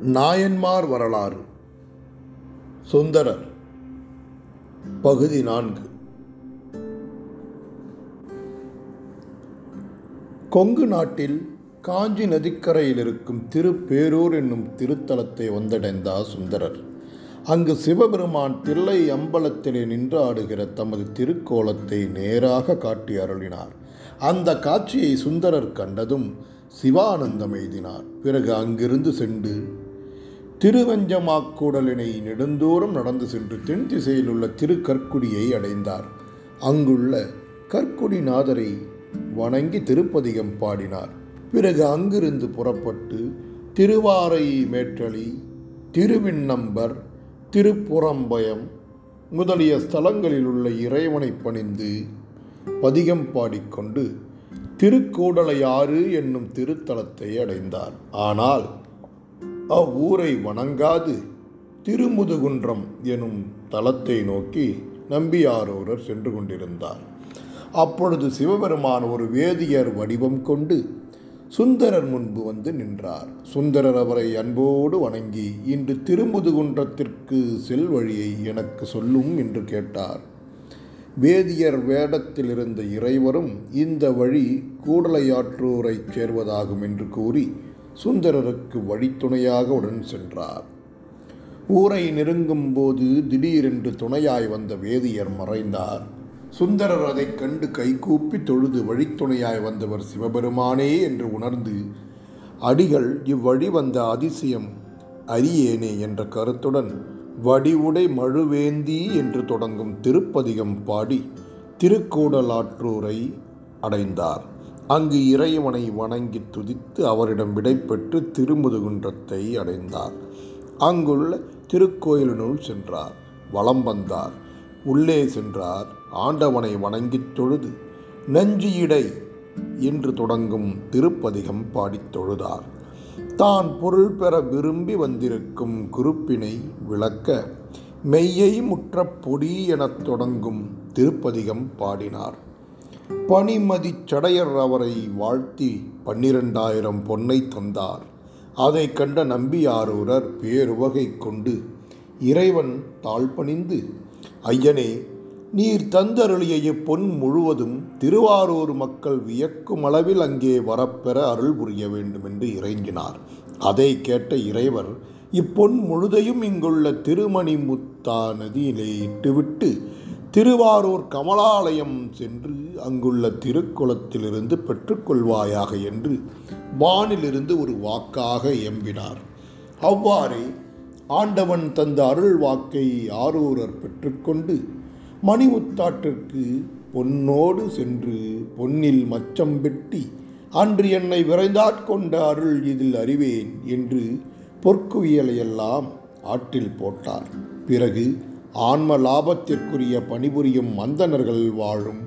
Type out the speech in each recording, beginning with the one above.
நாயன்மார் வரலாறு. சுந்தரர். பகுதி நான்கு. கொங்கு நாட்டில் காஞ்சி நதிக்கரையில் இருக்கும் திருப்பேரூர் என்னும் திருத்தலத்தை வந்தடைந்தார் சுந்தரர் அங்கு சிவபெருமான் தில்லை அம்பலத்திலே நின்று ஆடுகிற தமது திருக்கோலத்தை நேராக காட்டி அருளினார். அந்த காட்சியை சுந்தரர் கண்டதும் சிவானந்தம் எய்தினார். பிறகு அங்கிருந்து சென்று திருவஞ்சமாக்கூடலினை நெடுந்தோறும் நடந்து சென்று தென் திசையில் உள்ள திருக்கற்குடியை அடைந்தார். அங்குள்ள கற்குடிநாதரை வணங்கி திருப்பதிகம் பாடினார். பிறகு அங்கிருந்து புறப்பட்டு திருவாரை மேற்றளி திருவிண்ணம்பர் திருப்புறம்பயம் முதலிய ஸ்தலங்களில் உள்ள இறைவனை பணிந்து பதிகம் பாடிக்கொண்டு திருக்கூடலையாறு என்னும் திருத்தலத்தை அடைந்தார். ஆனால் அவ்வூரை வணங்காது திருமுதுகுன்றம் எனும் தலத்தை நோக்கி நம்பியாரூரர் சென்று கொண்டிருந்தார். அப்பொழுது சிவபெருமான் ஒரு வேதியர் வடிவம் கொண்டு சுந்தரர் முன்பு வந்து நின்றார். சுந்தரர் அவரை அன்போடு வணங்கி இன்று திருமுதுகுன்றத்திற்கு செல் வழியை எனக்கு சொல்லும் என்று கேட்டார். வேதியர் வேடத்தில் இருந்த இறைவரும் இந்த வழி கூடலையாற்றூரைச் சேர்வதாகும் என்று கூறி சுந்தரருக்கு வழித்துணையாக உடன் சென்றார். ஊரை நெருங்கும் போது திடீரென்று துணையாய் வந்த வேதியர் மறைந்தார். சுந்தரர் அதைக் கண்டு கைகூப்பி தொழுது வழித்துணையாய் வந்தவர் சிவபெருமானே என்று உணர்ந்து அடிகள் இவ்வழி வந்த அதிசயம் அரியேனே என்ற கருத்துடன் வடிவுடை மழுவேந்தி என்று தொடங்கும் திருப்பதிகம் பாடி திருக்கூடலாற்றூரை அடைந்தார். அங்கு இறைவனை வணங்கி துதித்து அவரிடம் விடைபெற்று திருமுதுகுன்றத்தை அடைந்தார். அங்குள்ள திருக்கோயிலினுள் சென்றார். வலம் வந்தார். உள்ளே சென்றார். ஆண்டவனை வணங்கித் தொழுது நஞ்சியிடை என்று தொடங்கும் திருப்பதிகம் பாடித் தொழுதார். தான் பொருள் பெற விரும்பி வந்திருக்கும் குறுப்பினை விளக்க மெய்யை முற்ற பொடி எனத் தொடங்கும் திருப்பதிகம் பாடினார். பனிமதி சடையர் அவரை வாழ்த்தி பன்னிரண்டாயிரம் பொன்னை தந்தார். அதை கண்ட நம்பியாரூரர் பேருவகை கொண்டு இறைவன் தாழ்பணிந்து ஐயனே நீர் தந்தருளிய இப்பொன் முழுவதும் திருவாரூர் மக்கள் வியக்கும் அளவில் அங்கே வரப்பெற அருள் புரிய வேண்டும் என்று இறைஞ்சினார். அதை கேட்ட இறைவர் இப்பொன் முழுதையும் இங்குள்ள திருமணி முத்தா நதியிலே இட்டுவிட்டு திருவாரூர் கமலாலயம் சென்று அங்குள்ள திருக்குளத்திலிருந்து பெற்றுக்கொள்வாயாக என்று வானிலிருந்து ஒரு வாக்காக எம்பினார். அவ்வாறே ஆண்டவன் தந்த அருள் வாக்கை ஆரூரர் பெற்றுக்கொண்டு மணிமுத்தாட்டிற்கு பொன்னோடு சென்று பொன்னில் மச்சம் வெட்டி அன்று என்னை விரைந்தாட்கொண்ட அருள் இதில் அறிவேன் என்று பொற்குவியலையெல்லாம் ஆற்றில் போட்டார். பிறகு ஆன்ம லாபத்திற்குரிய பணிபுரியும் மந்தனர்கள் வாழும்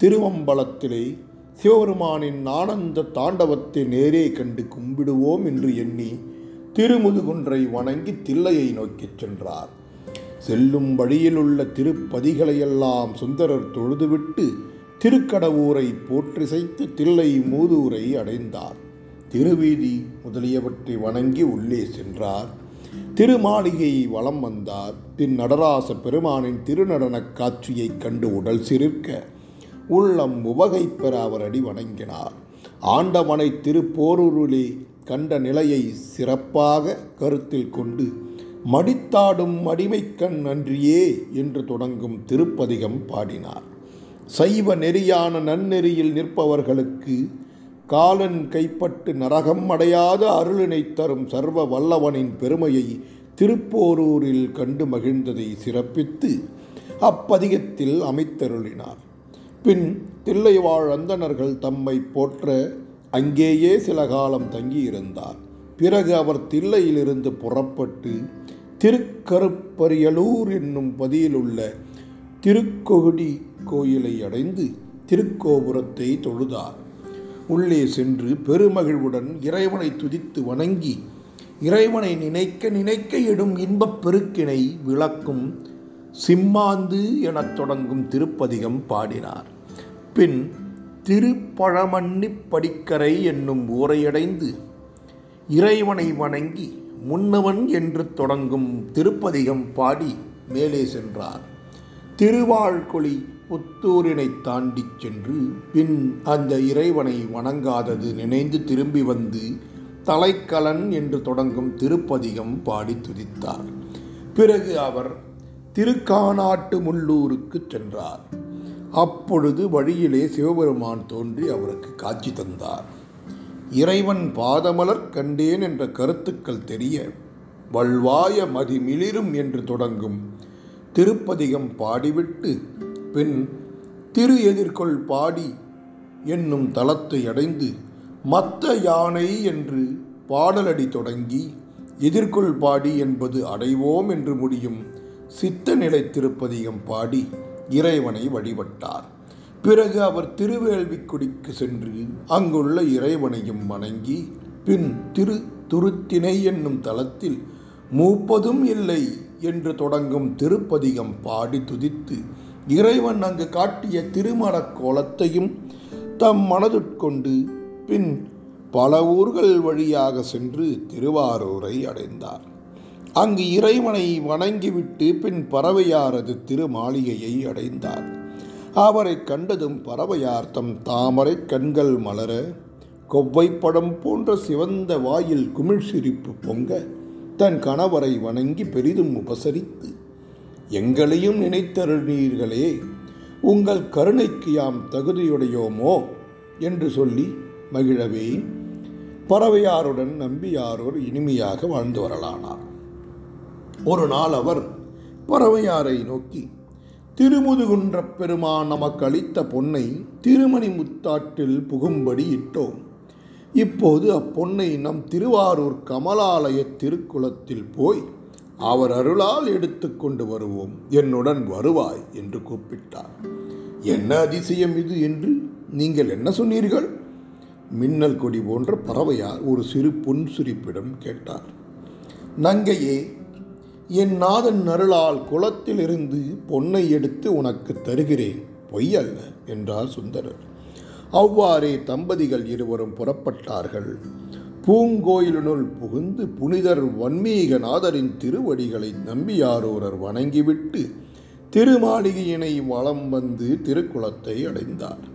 திருவம்பலத்திலே சிவபெருமானின் ஆனந்த தாண்டவத்தை நேரே கண்டு கும்பிடுவோம் என்று எண்ணி திருமுதுகுன்றை வணங்கி தில்லையை நோக்கிச் சென்றார். செல்லும் வழியில் உள்ள திருப்பதிகளையெல்லாம் சுந்தரர் தொழுதுவிட்டு திருக்கடவூரை போற்றிசைத்து தில்லை மூதூரை அடைந்தார். திருவீதி முதலியவற்றை வணங்கி உள்ளே சென்றார். திருமாளிகையை வலம் வந்தார். பின் நடராச பெருமானின் திருநடனக் காட்சியைக் கண்டு உடல் சிரிர்க்க உள்ளம் உவகை பெற அவர் அடி வணங்கினார். ஆண்டவனை திருப்போரூரிலே கண்ட நிலையை சிறப்பாக கருத்தில் கொண்டு மடித்தாடும் அடிமைக்கண் நன்றியே என்று தொடங்கும் திருப்பதிகம் பாடினார். சைவ நெறியான நன்னெறியில் நிற்பவர்களுக்கு காலன் கைப்பட்டு நரகம் அடையாத அருளினை தரும் சர்வ வல்லவனின் பெருமையை திருப்போரூரில் கண்டு மகிழ்ந்ததை சிறப்பித்து அப்பதிகத்தில் அமைத்தருளினார். பின் தில்லைவாழ் அந்தணர்கள் தம்மை போற்ற அங்கேயே சில காலம் தங்கியிருந்தார். பிறகு அவர் தில்லையிலிருந்து புறப்பட்டு திருக்கருப்பரியலூர் என்னும் பதியிலுள்ள திருக்கொகுடி கோயிலை அடைந்து திருக்கோபுரத்தை தொழுதார். உள்ளே சென்று பெருமகிழ்வுடன் இறைவனை துதித்து வணங்கி இறைவனை நினைக்க நினைக்க எடும் இன்பப் பெருக்கினை விளக்கும் சிம்மாந்து எனத் தொடங்கும் திருப்பதிகம் பாடினார். பின் திருப்பழமன்னிப் படிக்கரை என்னும் ஊரையடைந்து இறைவனை வணங்கி முன்னவன் என்று தொடங்கும் திருப்பதிகம் பாடி மேலே சென்றார். திருவாழ்கொழி புத்தூரினை தாண்டிச் சென்று பின் அந்த இறைவனை வணங்காதது நினைந்து திரும்பி வந்து தலைக்கலன் என்று தொடங்கும் திருப்பதிகம் பாடி துதித்தார். பிறகு அவர் திருக்கானாட்டு முள்ளூருக்கு சென்றார். அப்பொழுது வழியிலே சிவபெருமான் தோன்றி அவருக்கு காட்சி தந்தார். இறைவன் பாதமலர் கண்டேன் என்ற கருத்துக்கள் தெரிய வல்வாய மதிமிளிரும் என்று தொடங்கும். திருப்பதிகம் பாடிவிட்டு பின் திரு எதிர்கொள் பாடி என்னும் தலத்தை அடைந்து மத்த யானை என்று பாடலடி தொடங்கி எதிர்கொள் பாடி என்பது அடைவோம் என்று முடியும். சித்த நிலை திருப்பதிகம் பாடி இறைவனை வழிபட்டார். பிறகு அவர் திருவேள்விக்குடிக்கு சென்று அங்குள்ள இறைவனையும் வணங்கி பின் திரு துருத்தினை என்னும் தலத்தில் மூப்பதும் இல்லை என்று தொடங்கும் திருப்பதிகம் பாடி துதித்து இறைவன் அங்கு காட்டிய திருமணக் கோலத்தையும் தம் மனதுட்கொண்டு பின் பல ஊர்கள் வழியாக சென்று திருவாரூரை அடைந்தார். அங்கு இறைவனை வணங்கிவிட்டு பின் பறவையாரது திருமாளிகையை அடைந்தார். அவரை கண்டதும் பறவையார் தம் தாமரை கண்கள் மலர கொவ்வைப்படம் போன்ற சிவந்த வாயில் குமிழ் சிரிப்பு பொங்க தன் கணவரை வணங்கி பெரிதும் உபசரித்து எங்களையும் நினைத்தருளீர்களே உங்கள் கருணைக்கு யாம் தகுதியுடையோமோ? என்று சொல்லி மகிழவே. பறவையாருடன் நம்பியாரோர் இனிமையாக வாழ்ந்து வரலானார். ஒரு நாள் அவர் பறவையாரை நோக்கி திருமுதுகுன்ற பெருமான் நமக்கு அளித்த பொன்னை திருமணி முத்தாட்டில் புகும்படி இட்டோம். இப்போது அப்பொன்னை நம் திருவாரூர் கமலாலய திருக்குளத்தில் போய் அவர் அருளால் எடுத்து கொண்டு வருவோம். என்னுடன் வருவாய் என்று கூப்பிட்டார். என்ன அதிசயம் இது என்று நீங்கள் என்ன சொன்னீர்கள்? மின்னல் கொடி போன்ற பறவையார் ஒரு சிறு புன்சிரிப்பிடம் கேட்டார். நங்கையே என் நாதன் அருளால் குளத்திலிருந்து பொன்னை எடுத்து உனக்கு தருகிறேன். பொய்யல்ல என்றார் சுந்தரர். அவ்வாறே தம்பதிகள் இருவரும் புறப்பட்டார்கள். பூங்கோயிலினுள் புகுந்து புனிதர் வன்மீகநாதரின் திருவடிகளை நம்பியாரூரர் வணங்கிவிட்டு திருமாளிகையினை வலம் வந்து திருக்குளத்தை அடைந்தார்.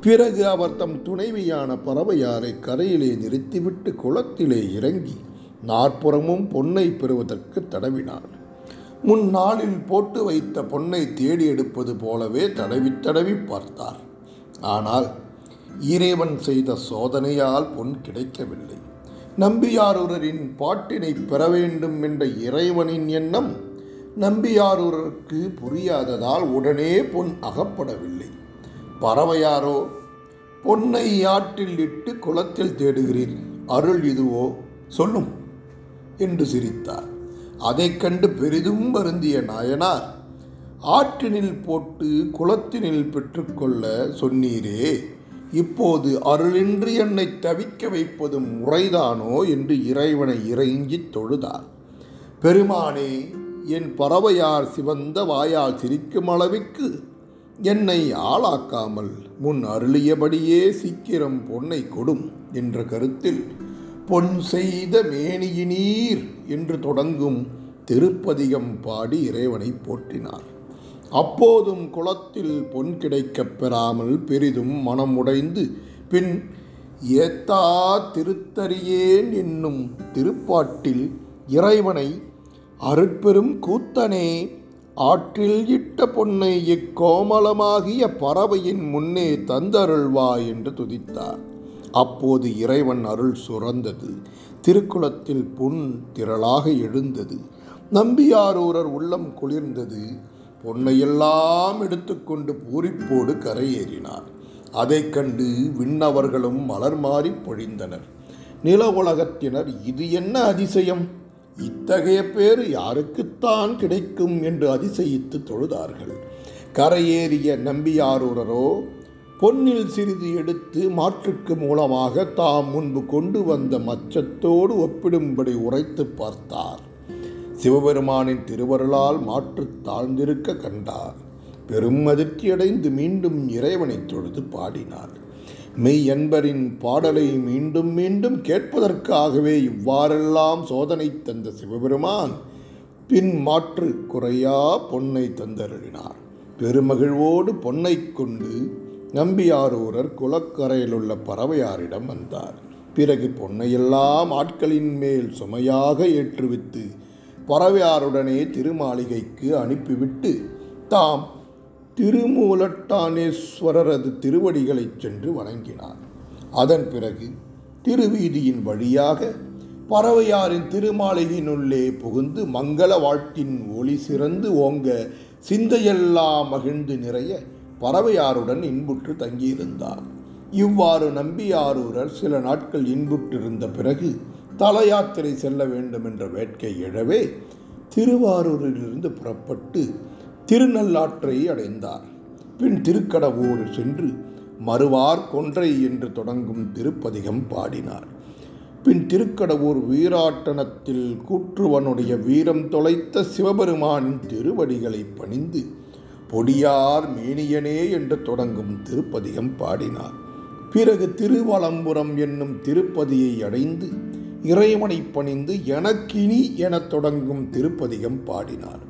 பிறகு அவர் தம் துணைவியான பறவையாரை கரையிலே நிறுத்திவிட்டு குளத்திலே இறங்கி நாற்புறமும் பொன்னை பெறுவதற்கு தடவினாள். முன்னாளில் போட்டு வைத்த பொன்னை தேடி எடுப்பது போலவே தடவி தடவி பார்த்தார். ஆனால் இறைவன் செய்த சோதனையால் பொன் கிடைக்கவில்லை. நம்பியாரூரரின் பாட்டினை பெற வேண்டும் என்ற இறைவனின் எண்ணம் நம்பியாரூரருக்கு புரியாததால் உடனே பொன் அகப்படவில்லை. பறவையாரோ பொன்னை ஆற்றில் இட்டு குளத்தில் தேடுகிறீர் அருள் இதுவோ? சொல்லும். என்று சிரித்தார். அதைக் கண்டு பெரிதும் வருந்திய நாயனார் ஆற்றினில் போட்டு குளத்தினில் பெற்றுக்கொள்ள சொன்னீரே இப்போது அருளின்றி என்னை தவிக்க வைப்பது முறைதானோ என்று இறைவனை இறைஞ்சி தொழுதார். பெருமானே என் பறவையார் சிவந்த வாயால் சிரிக்கும் அளவிற்கு என்னை ஆளாக்காமல் முன் அருளியபடியே சீக்கிரம் பொன்னை கொடும் என்ற கருத்தில் பொன் செய்த மேனியினீர் என்று தொடங்கும் திருப்பதிகம் பாடி இறைவனை போற்றினார். அப்போதும் குளத்தில் பொன் கிடைக்கப் பெறாமல் பெரிதும் மனம் உடைந்து பின் ஏத்தா திருத்தறியேன் என்னும் திருப்பாட்டில் இறைவனை அருட்பெரும் கூத்தனே ஆற்றில் இட்ட பொன்னை இக்கோமலமாகிய பறவையின் முன்னே தந்தருள்வாய் என்று துதித்தார். அப்போது இறைவன் அருள் சுரந்தது. திருக்குளத்தில் புன் திரளாக எழுந்தது. நம்பியாரூரர் உள்ளம் குளிர்ந்தது. பொன்னையெல்லாம் எடுத்துக்கொண்டு பூரிப்போடு கரையேறினார். அதைக் கண்டு விண்ணவர்களும் மலர் மாறி பொழிந்தனர். நில உலகத்தினர் இது என்ன அதிசயம்? இத்தகைய பேர் யாருக்குத்தான் கிடைக்கும்? என்று அதிசயித்து தொழுதார்கள். கரையேறிய நம்பியாரூரரோ பொன்னில் சிறிது எடுத்து மாற்றுக்கு மூலமாக தாம் முன்பு கொண்டு வந்த மச்சத்தோடு ஒப்பிடும்படி உரைத்து பார்த்தார். சிவபெருமானின் திருவருளால் மாற்று தாழ்ந்திருக்க கண்டார். பெரும் அதிர்ச்சியடைந்து மீண்டும் இறைவனைத் தொழுது பாடினார். மெய் என்பரின் பாடலை மீண்டும் மீண்டும் கேட்பதற்காகவே இவ்வாறெல்லாம் சோதனை தந்த சிவபெருமான் பின் மாற்று குறையா பொன்னை தந்தருளினார். பெருமகிழ்வோடு பொன்னை கொண்டு நம்பியாரூரர் குளக்கரையிலுள்ள பறவையாரிடம் வந்தார். பிறகு பொன்னையெல்லாம் ஆட்களின் மேல் சுமையாக ஏற்றுவித்து பறவையாருடனே திருமாளிகைக்கு அனுப்பிவிட்டு தாம் திருமூலட்டானேஸ்வரரது திருவடிகளைச் சென்று வணங்கினார். அதன் பிறகு திருவீதியின் வழியாக பறவையாரின் திருமாளிகையினுள்ளே புகுந்து மங்கள வாழ்த்தின் ஒளி சிறந்து ஓங்க சிந்தையெல்லாம் மகிழ்ந்து நிறைய பறவையாருடன் இன்புற்று தங்கியிருந்தார் இவ்வாறு நம்பியாரூரர் சில நாட்கள் இன்புற்றிருந்த பிறகு தல யாத்திரை செல்ல வேண்டும் என்ற வேட்கை எழவே திருவாரூரிலிருந்து புறப்பட்டு திருநள்ளாற்றை அடைந்தார். பின் திருக்கடவூர் சென்று மறுவார் கொன்றை என்று தொடங்கும் திருப்பதிகம் பாடினார். பின் திருக்கடவூர் வீராட்டனத்தில் கூற்றுவனுடைய வீரம் தொலைத்த சிவபெருமானின் திருவடிகளை பணிந்து பொடியார் மேனியனே என்று தொடங்கும் திருப்பதியம் பாடினார். பிறகு திருவலம்புரம் என்னும் திருப்பதியை அடைந்து இறைவனை பணிந்து எனக்கினி எனத் தொடங்கும் திருப்பதிகம் பாடினார்.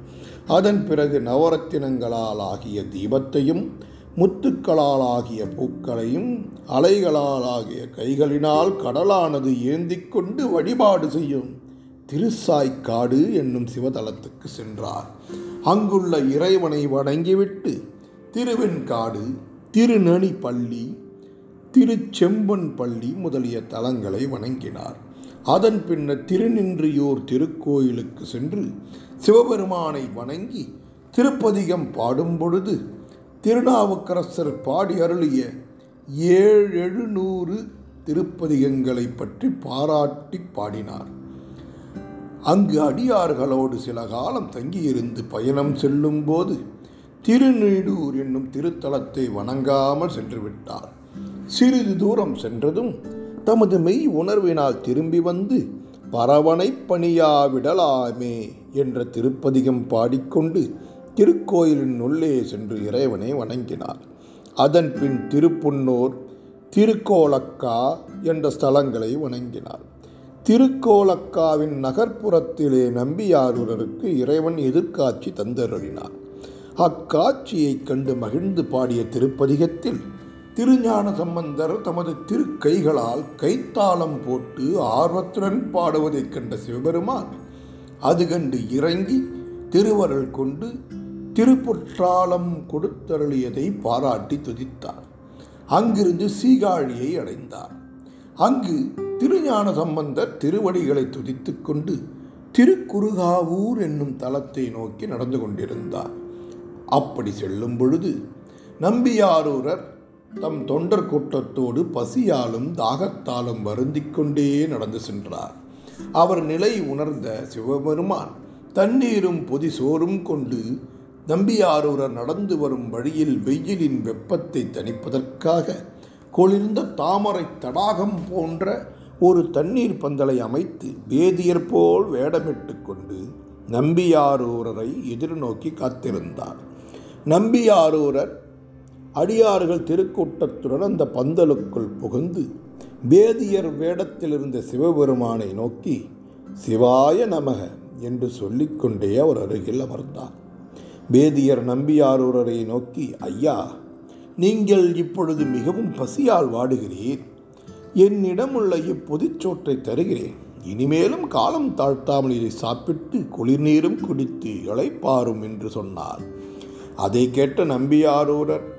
அதன் பிறகு நவரத்தினங்களால் ஆகிய தீபத்தையும் முத்துக்களால் ஆகிய பூக்களையும் அலைகளால் ஆகிய கைகளினால் கடலானது ஏந்திக் கொண்டு வழிபாடு செய்யும் திருசாய்க்காடு என்னும் சிவதலத்துக்கு சென்றார். அங்குள்ள இறைவனை வணங்கிவிட்டு திருவெண்காடு திருநணி பள்ளி திருச்செம்பன் பள்ளி முதலிய தலங்களை வணங்கினார். அதன் பின்னர் திருநின்றியூர் திருக்கோயிலுக்கு சென்று சிவபெருமானை வணங்கி திருப்பதிகம் பாடும் பொழுது திருநாவுக்கரசர் பாடி அருளிய ஏழெழுநூறு திருப்பதிகங்களை பற்றி பாராட்டி பாடினார். அங்கு அடியார்களோடு சில காலம் தங்கியிருந்து பயணம் செல்லும்போது திருநீடூர் என்னும் திருத்தலத்தை வணங்காமல் சென்று விட்டார் சிறிது தூரம் சென்றதும் தமது மெய் உணர்வினால் திரும்பி வந்து பரவனை பணியாவிடலாமே என்ற திருப்பதிகம் பாடிக்கொண்டு திருக்கோயிலின் உள்ளே சென்று இறைவனை வணங்கினார். அதன் பின் திருப்புன்னூர் திருக்கோலக்கா என்ற ஸ்தலங்களை வணங்கினார். திருக்கோலக்காவின் நகர்ப்புறத்திலே நம்பியாரூரருக்கு இறைவன் எதிர்காட்சி தந்தருளினார். அக்காட்சியைக் கண்டு மகிழ்ந்து பாடிய திருப்பதிகத்தில் திருஞான சம்பந்தர் தமது திருக்கைகளால் கைத்தாளம் போட்டு ஆர்வத்துடன் பாடுவதைக் கண்ட சிவபெருமான் அது கண்டு இறங்கி திருவருள் கொண்டு திருப்புற்றாலம் கொடுத்தருளியதை பாராட்டி துதித்தார். அங்கிருந்து சீகாழியை அடைந்தார். அங்கு திருஞான சம்பந்தர் திருவடிகளை துதித்து கொண்டு திருக்குறுகாவூர் என்னும் தலத்தை நோக்கி நடந்து கொண்டிருந்தார். அப்படி செல்லும் பொழுது நம்பியாரூரர் தம் தொண்டர் கூட்டத்தோடு பசியாலும் தாகத்தாலும் வருந்திக் கொண்டே நடந்து சென்றார். அவர் நிலை உணர்ந்த சிவபெருமான் தண்ணீரும் பொதி சோறும் கொண்டு நம்பியாரூரர் நடந்து வரும் வழியில் வெயிலின் வெப்பத்தை தணிப்பதற்காக குளிர்ந்த தாமரை தடாகம் போன்ற ஒரு தண்ணீர் பந்தலை அமைத்து வேதியர் போல் வேடமிட்டு கொண்டு நம்பியாரூரரை எதிர்நோக்கி காத்திருந்தார். நம்பியாரூரர் அடியார்கள் திருக்கூட்டத்துடன் அந்த பந்தலுக்குள் புகுந்து வேதியர் வேடத்தில் இருந்த சிவபெருமானை நோக்கி சிவாய நமக என்று சொல்லிக்கொண்டே அவர் அருகில் அமர்ந்தார். வேதியர் நம்பியாரூரரை நோக்கி ஐயா நீங்கள் இப்பொழுது மிகவும் பசியால் வாடுகிறீர். என்னிடம் உள்ள இப்பொதிச்சோற்றை தருகிறேன். இனிமேலும் காலம் தாழ்த்தாமல் இதை சாப்பிட்டு குளிர்நீரும் குடித்து இழைப்பாரும் என்று சொன்னார். அதை கேட்ட நம்பியாரூரர்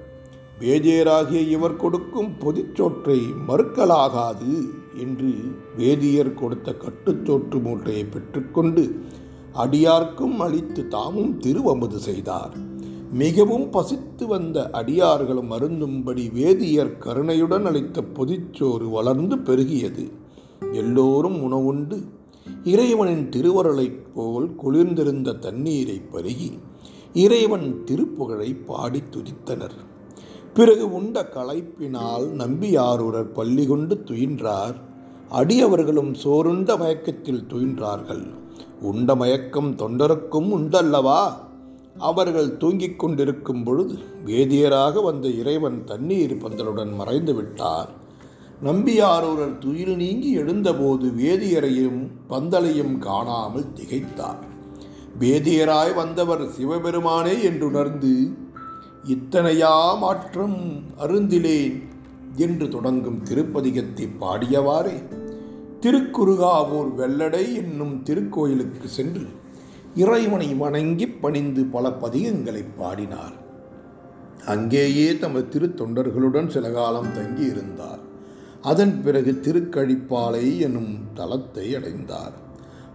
வேதியராகிய இவர் கொடுக்கும் பொதிச்சோற்றை மறுக்கலாகாது என்று வேதியர் கொடுத்த கட்டுச்சோற்று மூட்டையை பெற்றுக்கொண்டு அடியார்க்கும் அளித்து தாமும் திருவமுது செய்தார். மிகவும் பசித்து வந்த அடியார்களும் அருந்தும்படி வேதியர் கருணையுடன் அளித்த பொதிச்சோறு வளர்ந்து பெருகியது. எல்லோரும் உணவுண்டு இறைவனின் திருவருளைப் போல் குளிர்ந்திருந்த தண்ணீரை பருகி இறைவன் திருப்புகழை பாடி துதித்தனர். பிறகு உண்ட களைப்பினால் நம்பியாரூரர் பள்ளி கொண்டு துயின்றார். அடியவர்களும் சோருண்ட மயக்கத்தில் துயின்றார்கள். உண்ட மயக்கம் தொண்டருக்கும் உண்டல்லவா? அவர்கள் தூங்கிக் கொண்டிருக்கும் பொழுது வேதியராக வந்த இறைவன் தண்ணீர் பந்தலுடன் மறைந்து விட்டார். நம்பியாரூரர் துயில் நீங்கி எழுந்தபோது வேதியரையும் பந்தலையும் காணாமல் திகைத்தார். வேதியராய் வந்தவர் சிவபெருமானே என்றுணர்ந்து இத்தனையா மாற்றம் அருந்திலேன் என்று தொடங்கும் திருப்பதிகத்தை பாடியவாறே திருக்குறுகாவூர் வெள்ளடை என்னும் திருக்கோயிலுக்கு சென்று இறைவனை வணங்கி பணிந்து பல பதிகங்களை பாடினார். அங்கேயே தமது திருத்தொண்டர்களுடன் சில காலம் தங்கியிருந்தார். அதன் பிறகு திருக்கழிப்பாலை எனும் தலத்தை அடைந்தார்.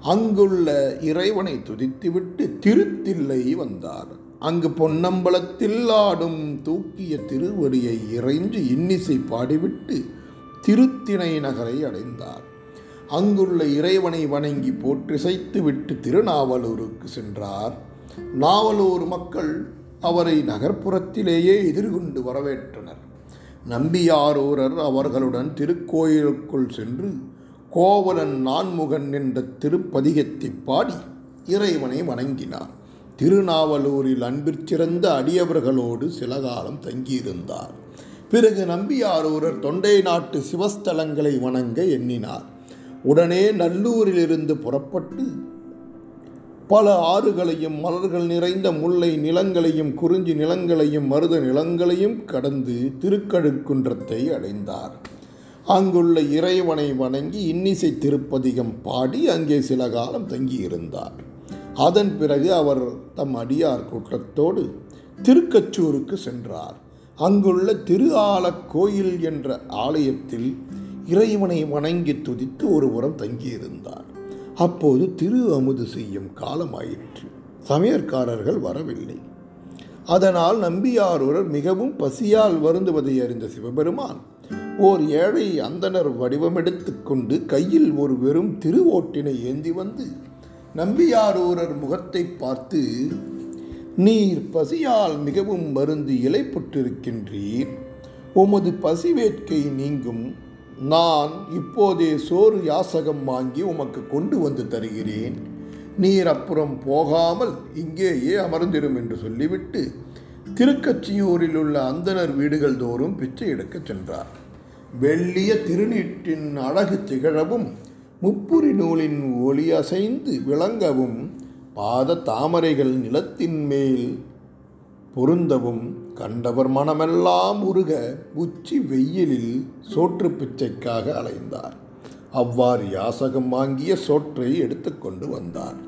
அங்குள்ள இறைவனை துதித்துவிட்டு திருத்தில்லை வந்தார். அங்கு பொன்னம்பலத்தில் ஆடும் தூக்கிய திருவடியை இறைஞ்சு இன்னிசை பாடிவிட்டு திருத்திணை நகரை அடைந்தார். அங்குள்ள இறைவனை வணங்கி போற்றிசைத்து விட்டு திருநாவலூருக்கு சென்றார். நாவலூர் மக்கள் அவரை நகர்ப்புறத்திலேயே எதிர்கொண்டு வரவேற்றனர். நம்பியாரூரர் அவர்களுடன் திருக்கோயிலுக்குள் சென்று கோவலன் நான்முகன் என்ற திருப்பதிகத்தை பாடி இறைவனை வணங்கினார். திருநாவலூரில் அன்பிற்சிறந்த அடியவர்களோடு சில காலம் தங்கியிருந்தார். பிறகு நம்பியாரூரர் தொண்டை நாட்டு சிவஸ்தலங்களை வணங்க எண்ணினார். உடனே நல்லூரிலிருந்து புறப்பட்டு பல ஆறுகளையும் மலர்கள் நிறைந்த முல்லை நிலங்களையும் குறிஞ்சி நிலங்களையும் மருத நிலங்களையும் கடந்து திருக்கழுக்குன்றத்தை அடைந்தார். அங்குள்ள இறைவனை வணங்கி இன்னிசை திருப்பதிகம் பாடி அங்கே சில காலம் தங்கியிருந்தார். அதன் பிறகு அவர் தம் அடியார் கூட்டத்தோடு திருக்கச்சூருக்கு சென்றார். அங்குள்ள திரு கோயில் என்ற ஆலயத்தில் இறைவனை வணங்கி துதித்து ஒருபுறம் தங்கியிருந்தார் அப்போது திரு அமுது செய்யும் காலமாயிற்று. சமையற்காரர்கள் வரவில்லை. அதனால் நம்பியாரூரர் மிகவும் பசியால் வருந்துவதை அறிந்த சிவபெருமான் ஓர் ஏழை அந்தனர் வடிவமெடுத்து கொண்டு கையில் ஒரு வெறும் திருவோட்டினை ஏந்தி வந்து நம்பியாரூரர் முகத்தை பார்த்து நீர் பசியால் மிகவும் மருந்து இலைப்பட்டிருக்கின்றீர். உமது பசி வேட்கை நீங்கும் நான் இப்போதே சோறு யாசகம் வாங்கி உமக்கு கொண்டு வந்து தருகிறேன். நீர் அப்புறம் போகாமல் இங்கேயே அமர்ந்திரும் என்று சொல்லிவிட்டு திருக்கச்சியூரில் உள்ள அந்தனர் வீடுகள் தோறும் பிச்சை எடுக்கச் சென்றார். வெள்ளிய திருநீட்டின் அழகு திகழவும் முப்புரி நூலின் ஒளி அசைந்து விளங்கவும் பாத தாமரைகள் நிலத்தின் மேல் பொருந்தவும் கண்டவர் மனமெல்லாம் உருக உச்சி வெயிலில் சோற்று பிச்சைக்காக அலைந்தார். அவ்வாறு யாசகம் வாங்கிய சோற்றை எடுத்துக்கொண்டு வந்தார்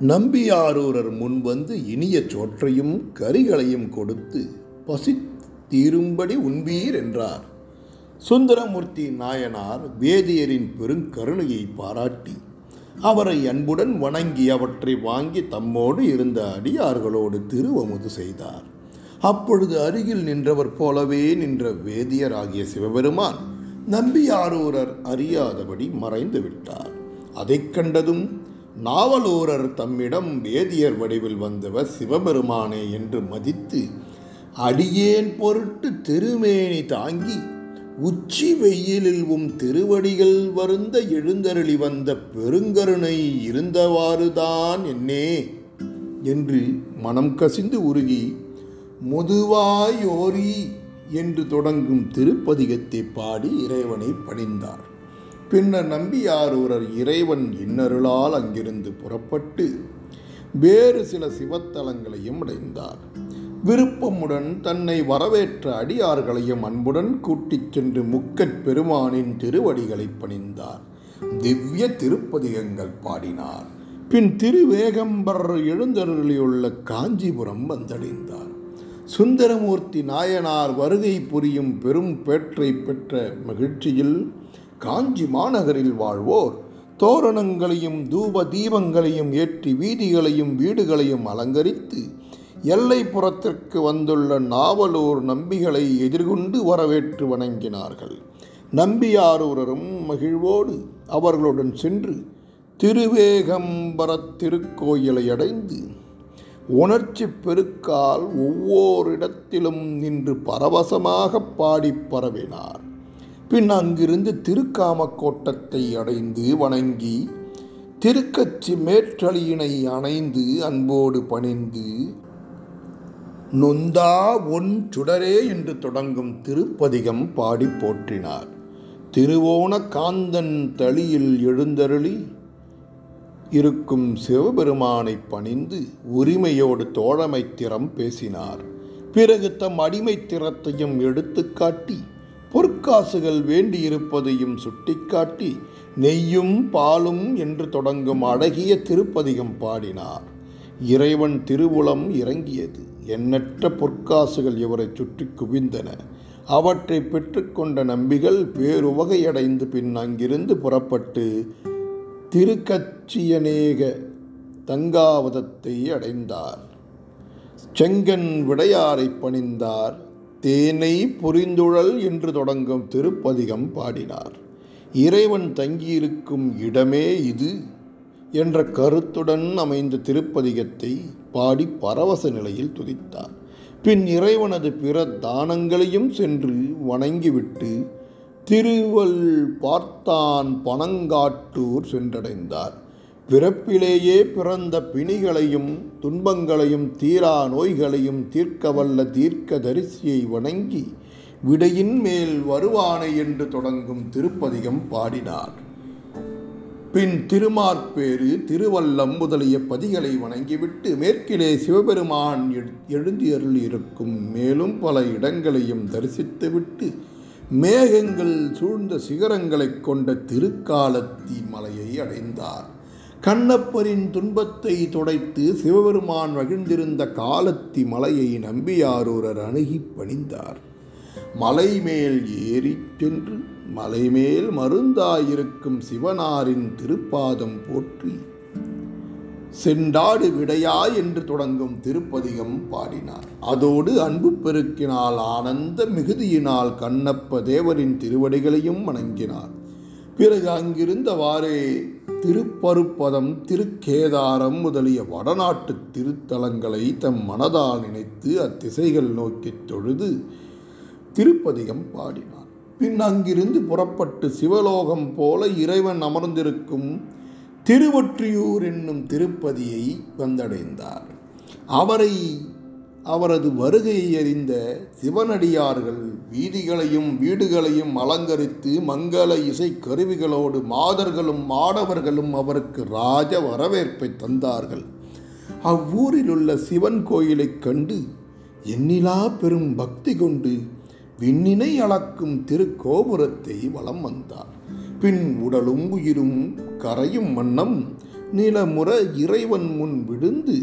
நம்பியாரூரர் முன் வந்து இனிய சோற்றையும் கரிகளையும் கொடுத்து பசி தீரும்படி உண்பீர் என்றார். சுந்தரமூர்த்தி நாயனார் வேதியரின் பெருங்கருணையை பாராட்டி அவரை அன்புடன் வணங்கி அவற்றை வாங்கி தம்மோடு இருந்த அடியார்களோடு திருவமுது செய்தார். அப்பொழுது அருகில் நின்றவர் போலவே நின்ற வேதியராகிய சிவபெருமான் நம்பியாரூரர் அறியாதபடி மறைந்து விட்டார். அதைக் கண்டதும் நாவலூரர் தம்மிடம் வேதியர் வடிவில் வந்தவர் சிவபெருமானே என்று மதித்து அடியேன் பொருட்டு திருமேனி தாங்கி உச்சி வெயிலில் உம் திருவடிகள் வருந்த எழுந்தருளி வந்த பெருங்கருணை இருந்தவாறுதான் என்னே என்று மனம் கசிந்து உருகி முதுவாயோரி என்று தொடங்கும் திருப்பதிகத்தை பாடி இறைவனை பணிந்தார். பின்னர் நம்பியாரூரர் இறைவன் இன்னருளால் அங்கிருந்து புறப்பட்டு வேறு சில சிவத்தலங்களையும் அடைந்தார். விருப்பமுடன் தன்னை வரவேற்ற அடியார்களையும் அன்புடன் கூட்டிச் சென்று முக்கட் பெருமானின் திருவடிகளை பணிந்தார். திவ்ய திருப்பதிகங்கள் பாடினார். பின் திருவேகம்பர் எழுந்தருளியுள்ள காஞ்சிபுரம் வந்தடைந்தார். சுந்தரமூர்த்தி நாயனார் வருகை புரியும் பெரும் பேற்றை பெற்ற மகிழ்ச்சியில் காஞ்சி மாநகரில் வாழ்வோர் தோரணங்களையும் தூப தீபங்களையும் ஏற்றி வீதிகளையும் வீடுகளையும் அலங்கரித்து எல்லைப்புறத்திற்கு வந்துள்ள நாவலூர் நம்பிகளை எதிர்கொண்டு வரவேற்று வணங்கினார்கள். நம்பியாரூரரும் மகிழ்வோடு அவர்களுடன் சென்று திருவேகம்பரத் திருக்கோயிலை அடைந்து உணர்ச்சி பெருக்கால் ஒவ்வொரு இடத்திலும் நின்று பரவசமாக பாடி பரவினார். பின் அங்கிருந்து திருக்காமக்கோட்டத்தை அடைந்து வணங்கி திருக்கச்சி மேற்றளியினை அணைந்து அன்போடு பணிந்து நொந்தா ஒன் சுடரே என்று தொடங்கும் திருப்பதிகம் பாடி போற்றினார். திருவோண காந்தன் தளியில் எழுந்தருளி இருக்கும் சிவபெருமானை பணிந்து உரிமையோடு தோழமை திறம் பேசினார். பிறகு தம் அடிமை திறத்தையும் எடுத்துக்காட்டி பொற்காசுகள் வேண்டியிருப்பதையும் சுட்டிக்காட்டி நெய்யும் பாலும் என்று தொடங்கும் அழகிய திருப்பதிகம் பாடினார். இறைவன் திருவுளம் இறங்கியது. எண்ணற்ற பொற்காசுகள் இவரை சுற்றி குவிந்தன. அவற்றை பெற்றுக்கொண்ட நம்பிகள் பேருவகையடைந்து பின் அங்கிருந்து புறப்பட்டு திருக்கச்சியநேக தங்காவதத்தை அடைந்தார். செங்கன் விடையாரை பணிந்தார். தேனை புரிந்துழல் என்று தொடங்கும் திருப்பதிகம் பாடினார். இறைவன் தங்கியிருக்கும் இடமே இது என்ற கருத்துடன் அமைந்த திருப்பதிகத்தை பாடி பரவச நிலையில் துதித்தார். பின் இறைவனது பிற தானங்களையும் சென்று வணங்கிவிட்டு திருவல் பார்த்தான் பனங்காட்டூர் சென்றடைந்தார். பிறப்பிலேயே பிறந்த பிணிகளையும் துன்பங்களையும் தீரா நோய்களையும் தீர்க்க வல்ல தீர்க்க தரிசியை வணங்கி விடையின் மேல் வருவானை என்று தொடங்கும் திருப்பதிகம் பாடினார். பின் திருமார்பேறு திருவல்லம் முதலிய பதிகளை வணங்கிவிட்டு மேற்கிலே சிவபெருமான் எழுந்தியருள் இருக்கும் மேலும் பல இடங்களையும் தரிசித்துவிட்டு மேகங்கள் சூழ்ந்த சிகரங்களைக் கொண்ட திருக்காலத்தி மலையை அடைந்தார். கண்ணப்பரின் துன்பத்தை துடைத்து சிவபெருமான் மகிழ்ந்திருந்த காலத்தி மலையை நம்பியாரூரர் அணுகி பணிந்தார். மலை மேல் ஏறிச் சென்று மலைமேல் மருந்தாயிருக்கும் சிவனாரின் திருப்பாதம் போற்றி. செண்டாடு விடையா என்று தொடங்கும் திருப்பதிகம் பாடினார். அதோடு அன்பு பெருக்கினால் ஆனந்த மிகுதியினால் கண்ணப்ப தேவரின் திருவடிகளையும் வணங்கினார். பிறகு அங்கிருந்தவாறே திருப்பருப்பதம் திருக்கேதாரம் முதலிய வடநாட்டு திருத்தலங்களை தம் மனதால் நினைத்து அத்திசைகள் நோக்கித் தொழுது திருப்பதிகம் பாடினார். பின் அங்கிருந்து புறப்பட்டு சிவலோகம் போல இறைவன் அமர்ந்திருக்கும் திருவொற்றியூர் என்னும் திருப்பதியை வந்தடைந்தார். அவரை அவரது வருகையை அறிந்த சிவனடியார்கள் வீதிகளையும் வீடுகளையும் அலங்கரித்து மங்கள இசை கருவிகளோடு மாதர்களும் மாணவர்களும் அவருக்கு ராஜ வரவேற்பை தந்தார்கள். அவ்வூரில் உள்ள சிவன் கோயிலைக் கண்டு எண்ணிலா பெரும் பக்தி கொண்டு விண்ணினை அளக்கும் திருக்கோபுரத்தை வலம் வந்தார். பின் உடலும் உயிரும் கரையும் வண்ணம் நிலமுற இறைவன் முன் விழுந்து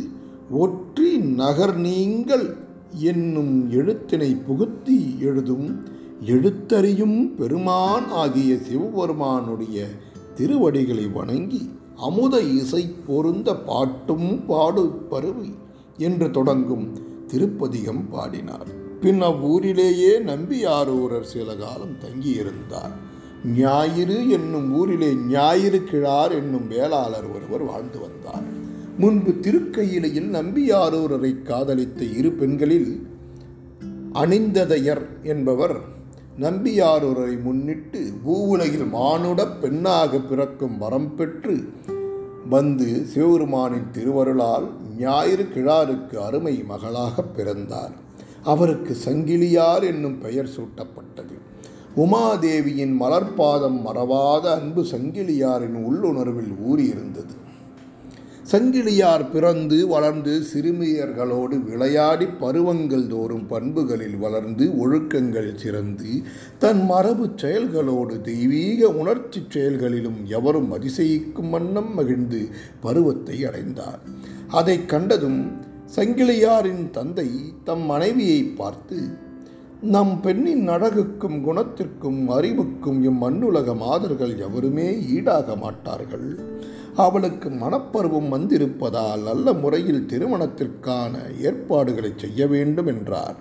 ஒற்றி நகர் நீங்கள் என்னும் எழுத்தினை புகுத்தி எழுதும் எழுத்தறியும் பெருமான் ஆகிய சிவபெருமானுடைய திருவடிகளை வணங்கி அமுத இசை பொருந்த பாட்டும் பாடு பருவி என்று தொடங்கும் திருப்பதிகம் பாடினார். பின் அவ்வூரிலேயே நம்பியாரூரர் சில காலம் தங்கியிருந்தார். ஞாயிறு என்னும் ஊரிலே ஞாயிறு கிழார் என்னும் வேளாளர் ஒருவர் வாழ்ந்து வந்தார். முன்பு திருக்கையிலையில் நம்பியாரூரரை காதலித்த இரு பெண்களில் அணிந்ததையர் என்பவர் நம்பியாரூரரை முன்னிட்டு பூவுலகில் மானுட பெண்ணாக பிறக்கும் வரம் பெற்று வந்து சிவபெருமானின் திருவருளால் ஞாயிறு கிழாருக்கு அருமை மகளாக பிறந்தார். அவருக்கு சங்கிலியார் என்னும் பெயர் சூட்டப்பட்டது. உமாதேவியின் மலர்பாதம் மறவாத அன்பு சங்கிலியாரின் உள்ளுணர்வில் ஊறியிருந்தது. சங்கிலியார் பிறந்து வளர்ந்து சிறுமியர்களோடு விளையாடி பருவங்கள் தோறும் பண்புகளில் வளர்ந்து ஒழுக்கங்கள் சிறந்து தன் மரபு செயல்களோடு தெய்வீக உணர்ச்சி செயல்களிலும் எவரும் அதிசயிக்கும் வண்ணம் மகிழ்ந்து பருவத்தை அடைந்தார். அதை கண்டதும் சங்கிலியாரின் தந்தை தம் மனைவியை பார்த்து நம் பெண்ணின் அழகுக்கும் குணத்திற்கும் அறிவுக்கும் இம் மண்ணுலக மாதர்கள் எவருமே ஈடாக மாட்டார்கள். அவளுக்கு மனப்பருவம் வந்திருப்பதால் நல்ல முறையில் திருமணத்திற்கான ஏற்பாடுகளை செய்ய வேண்டும் என்றார்.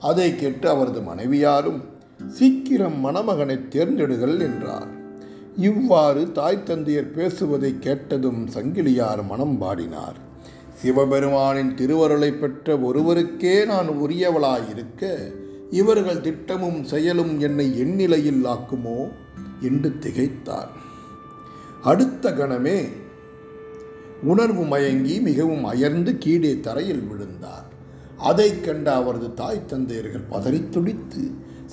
அதை கேட்டு அவரது மனைவியாரும் சீக்கிரம் மணமகனை தேர்ந்தெடுகள் என்றார். இவ்வாறு தாய் தந்தையர் பேசுவதை கேட்டதும் சங்கிலியார் மனம் பாடினார். சிவபெருமானின் திருவருளை பெற்ற ஒருவருக்கே நான் உரியவளாயிருக்க இவர்கள் திட்டமும் செயலும் என்னை எந்நிலையில் ஆக்குமோ என்று திகைத்தார். அடுத்த கணமே உணர்வு மயங்கி மிகவும் அயர்ந்து கீழே தரையில் விழுந்தார். அதை கண்ட அவரது தாய் தந்தையர்கள் பதறித்துடித்து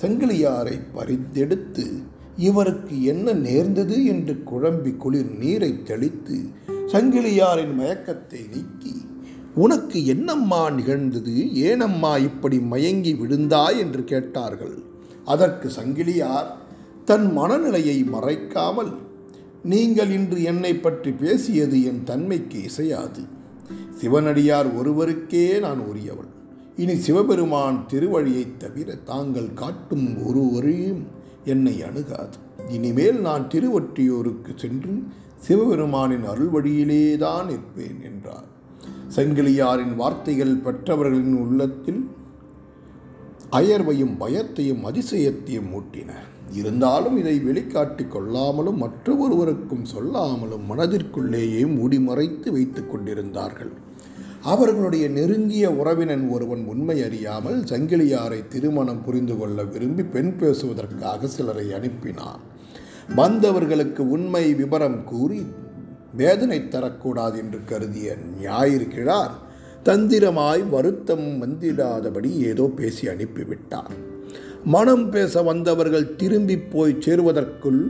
செங்கிலியாரை சங்கிலியாரை பறித்தெடுத்து இவருக்கு என்ன நேர்ந்தது? என்று குழம்பி குளிர் நீரை தெளித்து சங்கிலியாரின் மயக்கத்தை நீக்கி உனக்கு என்னம்மா நிகழ்ந்தது? ஏனம்மா இப்படி மயங்கி விழுந்தாய்? என்று கேட்டார்கள். அதற்கு சங்கிலியார் தன் மனநிலையை மறைக்காமல் நீங்கள் இன்று என்னை பற்றி பேசியது என் தன்மைக்கு இசையாது. சிவனடியார் ஒருவருக்கே நான் உரியவள். இனி சிவபெருமான் திருவழியைத் தவிர தாங்கள் காட்டும் ஒருவரையும் என்னை அணுகாது. இனிமேல் நான் திருவொற்றியூருக்கு சென்று சிவபெருமானின் அருள் வழியிலேதான் இருப்பேன் என்றார். செங்கிலியாரின் வார்த்தைகள் பெற்றவர்களின் உள்ளத்தில் அயர்வையும் பயத்தையும் அதிசயத்தையும் மூட்டின. இருந்தாலும் இதை வெளிக்காட்டிக் கொள்ளாமலும் மற்ற ஒருவருக்கும் சொல்லாமலும் மனதிற்குள்ளேயே மூடிமறைத்து வைத்துக் கொண்டிருந்தார்கள். அவர்களுடைய நெருங்கிய உறவினன் ஒருவன் உண்மை அறியாமல் சங்கிலியாரை திருமணம் புரிந்து கொள்ள விரும்பி பெண் பேசுவதற்காக சிலரை அனுப்பினான். வந்தவர்களுக்கு உண்மை விபரம் கூறி வேதனை தரக்கூடாது என்று கருதிய ஞாயிறு கிழார் தந்திரமாய் வருத்தம் வந்திடாதபடி ஏதோ பேசி அனுப்பிவிட்டார். மனம் பேச வந்தவர்கள் திரும்பி போய் சேருவதற்குள்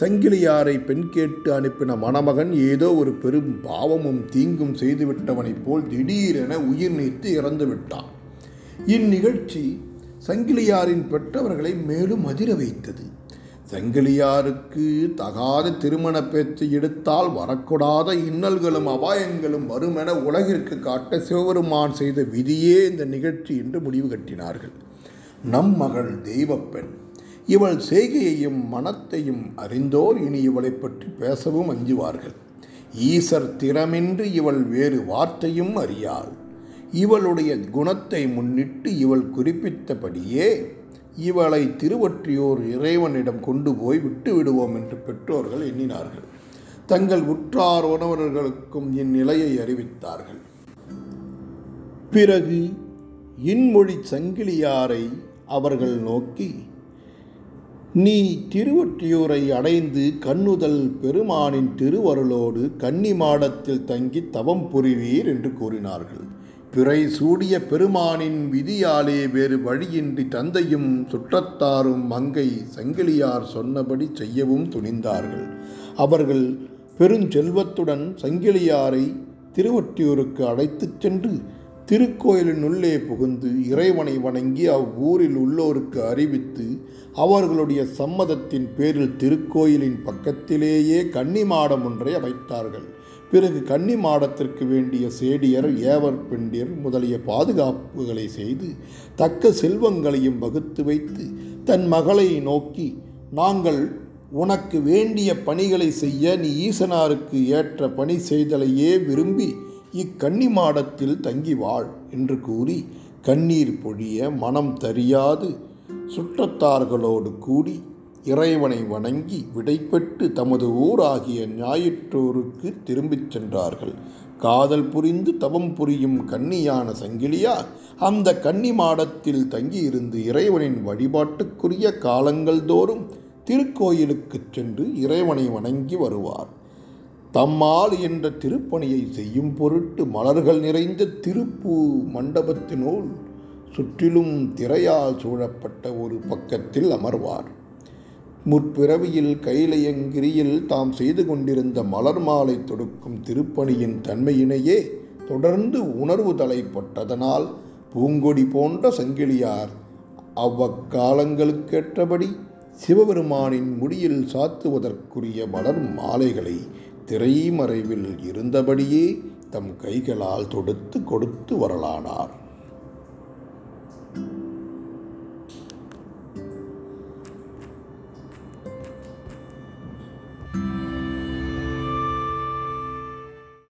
சங்கிலியாரை பெண் கேட்டு அனுப்பின மணமகன் ஏதோ ஒரு பெரும் பாவமும் தீங்கும் செய்துவிட்டவனைப் போல் திடீரென உயிர் நீத்து இறந்து விட்டான். இந்நிகழ்ச்சி சங்கிலியாரின் பெற்றவர்களை மேலும் அதிர வைத்தது. சங்கிலியாருக்கு தகாத திருமண பேச்சு எடுத்தால் வரக்கூடாத இன்னல்களும் அபாயங்களும் வருமென உலகிற்கு காட்ட சிவபெருமான் செய்த விதியே இந்த நிகழ்ச்சி என்று முடிவு கட்டினார்கள். நம் மகள் தெய்வப்பெண். இவள் செய்கையையும் மனத்தையும் அறிந்தோர் இனி இவளை பற்றி பேசவும் அஞ்சுவார்கள். ஈசர் திறமின்றி இவள் வேறு வார்த்தையும் அறியாள். இவளுடைய குணத்தை முன்னிட்டு இவள் குறிப்பித்தபடியே இவளை திருவொற்றியோர் இறைவனிடம் கொண்டு போய் விட்டு விடுவோம் என்று பெற்றோர்கள் எண்ணினார்கள். தங்கள் உற்றார் உணவர்களுக்கும் இந்நிலையை அறிவித்தார்கள். பிறகு இன்மொழி சங்கிலியாரை அவர்கள் நோக்கி நீ திருவொற்றியூரை அடைந்து கண்ணுதல் பெருமானின் திருவருளோடு கன்னி மாடத்தில் தங்கி தவம் புரிவீர் என்று கூறினார்கள். பிறை சூடிய பெருமானின் விதியாலே வேறு வழியின்றி தந்தையும் சுற்றத்தாரும் மங்கை சங்கிலியார் சொன்னபடி செய்யவும் துணிந்தார்கள். அவர்கள் பெருஞ்செல்வத்துடன் சங்கிலியாரை திருவொற்றியூருக்கு அழைத்துச் சென்று திருக்கோயிலின் உள்ளே புகுந்து இறைவனை வணங்கி அவ்வூரில் உள்ளோருக்கு அறிவித்து அவர்களுடைய சம்மதத்தின் பேரில் திருக்கோயிலின் பக்கத்திலேயே கன்னிமாடம் ஒன்றை அமைத்தார்கள் பிறகு கன்னி மாடத்திற்கு வேண்டிய சேடியர் ஏவர் பெண்டியர் முதலிய பாதுகாப்புகளை செய்து தக்க செல்வங்களையும் வகுத்து வைத்து தன் மகளை நோக்கி நாங்கள் உனக்கு வேண்டிய பணிகளை செய்ய நீ ஈசனாருக்கு ஏற்ற பணி செய்தலையே விரும்பி இக்கன்னி மாடத்தில் தங்கி வாழ் என்று கூறி கண்ணீர் பொழிய மனம் தரியாது சுற்றத்தார்களோடு கூடி இறைவனை வணங்கி விடைபெற்று தமது ஊராகிய ஞாயிற்றோருக்கு திரும்பிச் சென்றார்கள். காதல் புரிந்து தவம் புரியும் கன்னியான சங்கிலியா அந்த கன்னி மாடத்தில் தங்கியிருந்து இறைவனின் வழிபாட்டுக்குரிய காலங்கள் தோறும் திருக்கோயிலுக்குச் சென்று இறைவனை வணங்கி வருவார். தம்மால் என்ற திருப்பணியை செய்யும் பொருட்டு மலர்கள் நிறைந்த திருப்பூ மண்டபத்தினுள் சுற்றிலும் திரையால் சூழப்பட்ட ஒரு பக்கத்தில் அமர்வார். முற்பிறவியில் கைலையங்கிரியில் தாம் செய்து கொண்டிருந்த மலர் மாலை தொடுக்கும் திருப்பணியின் தன்மையினையே தொடர்ந்து உணர்வு தலைப்பட்டதனால் பூங்கொடி போன்ற சங்கிலியார் அவ்வக்காலங்களுக்கேற்றபடி சிவபெருமானின் முடியில் சாத்துவதற்குரிய மலர் மாலைகளை திரைமறைவில் இருந்தபடியே தம் கைகளால் தொடுத்து கொடுத்து வரலானார்.